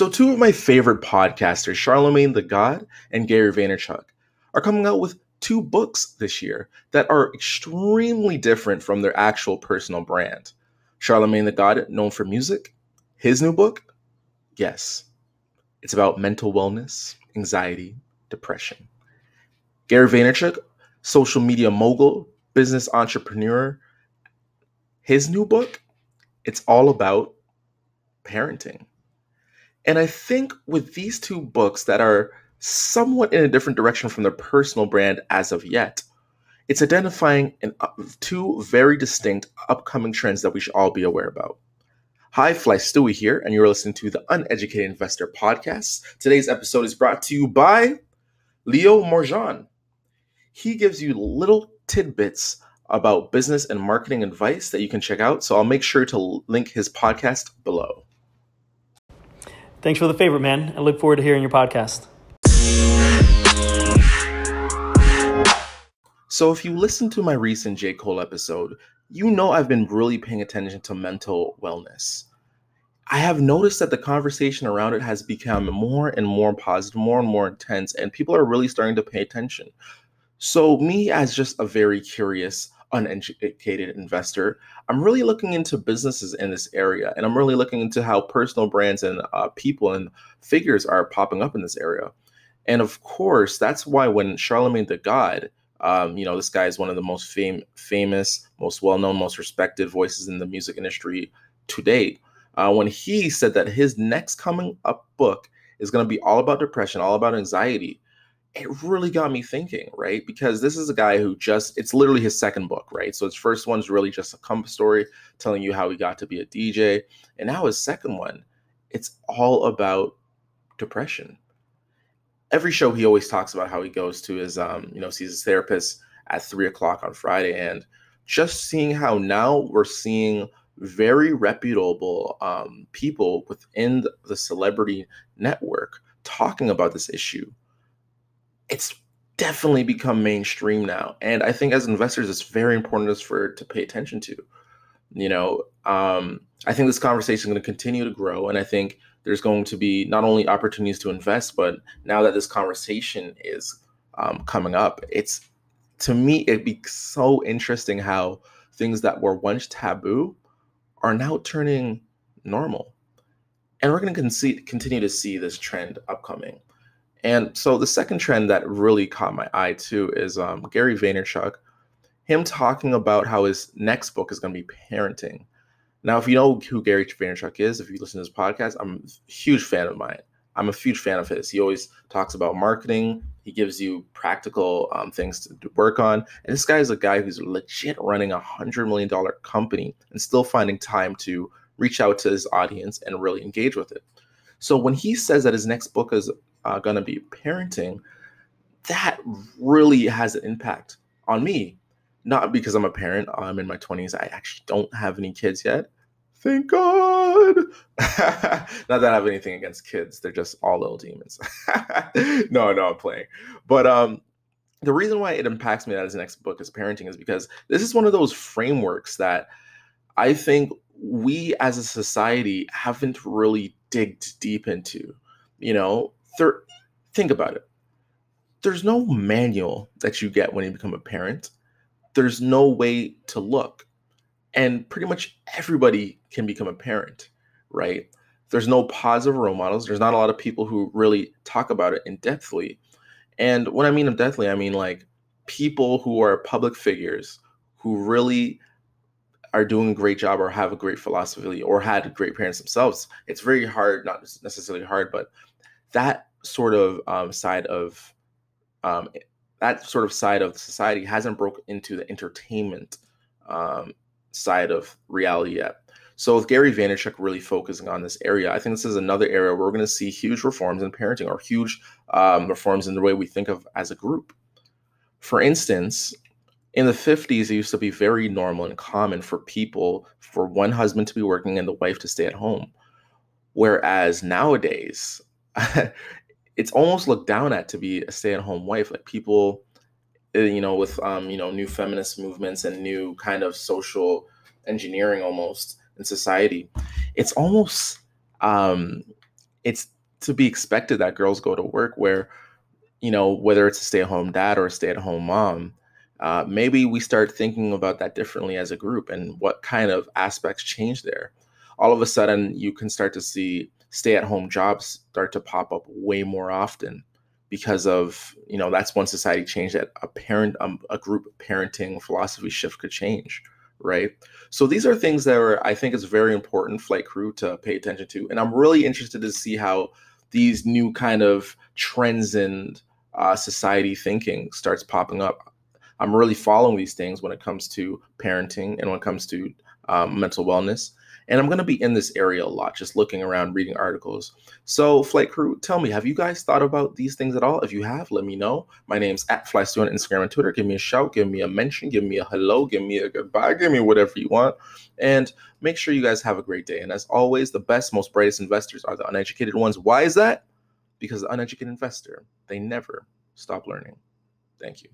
So, two of my favorite podcasters, Charlamagne tha God and Gary Vaynerchuk, are coming out with two books this year that are extremely different from their actual personal brand. Charlamagne tha God, known for music, his new book, yes, it's about mental wellness, anxiety, depression. Gary Vaynerchuk, social media mogul, business entrepreneur, his new book, it's all about parenting. And I think with these two books that are somewhat in a different direction from their personal brand as of yet, it's identifying an, two very distinct upcoming trends that we should all be aware about. Hi, Fly Stewie here, and you're listening to the Uneducated Investor Podcast. Today's episode is brought to you by Leo Morjan. He gives you little tidbits about business and marketing advice that you can check out, so I'll make sure to link his podcast below. Thanks for the favor, man. I look forward to hearing your podcast. So, if you listen to my recent J. Cole episode, you know I've been really paying attention to mental wellness. I have noticed that the conversation around it has become more and more positive, more and more intense, and people are really starting to pay attention. So, me as just a very curious, uneducated investor, I'm really looking into businesses in this area, and I'm really looking into how personal brands and uh, people and figures are popping up in this area. And of course, that's why when Charlamagne tha God, um, you know, this guy is one of the most fam- famous, most well-known, most respected voices in the music industry to date. Uh, when he said that his next coming up book is going to be all about depression, all about anxiety, it really got me thinking, right? Because this is a guy who just, it's literally his second book, right? So his first one's really just a come story telling you how he got to be a DJ. And now his second one, it's all about depression. Every show he always talks about how he goes to his, um, you know, sees his therapist at three o'clock on Friday. And just seeing how now we're seeing very reputable um, people within the celebrity network talking about this issue it's definitely become mainstream now. And I think as investors, it's very important for to pay attention to. You know, um, I think this conversation is going to continue to grow, and I think there's going to be not only opportunities to invest, but now that this conversation is um, coming up, it's to me it'd be so interesting how things that were once taboo are now turning normal, and we're going to continue to see this trend upcoming. And so the second trend that really caught my eye too is um, Gary Vaynerchuk, him talking about how his next book is going to be parenting. Now, if you know who Gary Vaynerchuk is, if you listen to his podcast, I'm a huge fan of mine. I'm a huge fan of his. He always talks about marketing. He gives you practical um, things to work on. And this guy is a guy who's legit running a hundred million dollar company and still finding time to reach out to his audience and really engage with it. So when he says that his next book is uh, going to be parenting, that really has an impact on me. Not because I'm a parent, I'm in my 20s. I actually don't have any kids yet. Thank God. Not that I have anything against kids, they're just all little demons. no, no, I'm playing. But um, the reason why it impacts me that his next book is parenting is because this is one of those frameworks that I think we as a society haven't really digged deep into. You know, think about it. There's no manual that you get when you become a parent. There's no way to look. And pretty much everybody can become a parent, right? There's no positive role models. There's not a lot of people who really talk about it in depthly. And when I mean in depthly, I mean like people who are public figures who really are doing a great job or have a great philosophy or had great parents themselves. It's very hard, not necessarily hard, but that sort of um, side of um, that sort of side of society hasn't broke into the entertainment um, side of reality yet. So with Gary Vaynerchuk really focusing on this area, I think this is another area where we're going to see huge reforms in parenting or huge um, reforms in the way we think of as a group. For instance, in the 50s, it used to be very normal and common for people, for one husband to be working and the wife to stay at home. Whereas nowadays, it's almost looked down at to be a stay-at-home wife like people eh, you know with um you know new feminist movements and new kind of social engineering almost in society it's almost um it's to be expected that girls go to work where, you know, whether it's a stay at home dad or a stay at home mom, uh, maybe we start thinking about that differently as a group and what kind of aspects change there. All of a sudden, you can start to see stay at home jobs start to pop up way more often because of you know that's one society change that a parent um, a group parenting philosophy shift could change right? So these are things that are i think it's very important flight crew to pay attention to and i'm really interested to see how these new kind of trends in uh, society thinking starts popping up. I'm really following these things when it comes to parenting and when it comes to um, mental wellness and I'm going to be in this area a lot, just looking around, reading articles. So, flight crew, tell me, have you guys thought about these things at all? If you have, let me know. My name's at FlyStew on Instagram and Twitter. Give me a shout, give me a mention, give me a hello, give me a goodbye, give me whatever you want. And make sure you guys have a great day. And as always, the best, most brightest investors are the uneducated ones. Why is that? Because the uneducated investor, they never stop learning. Thank you.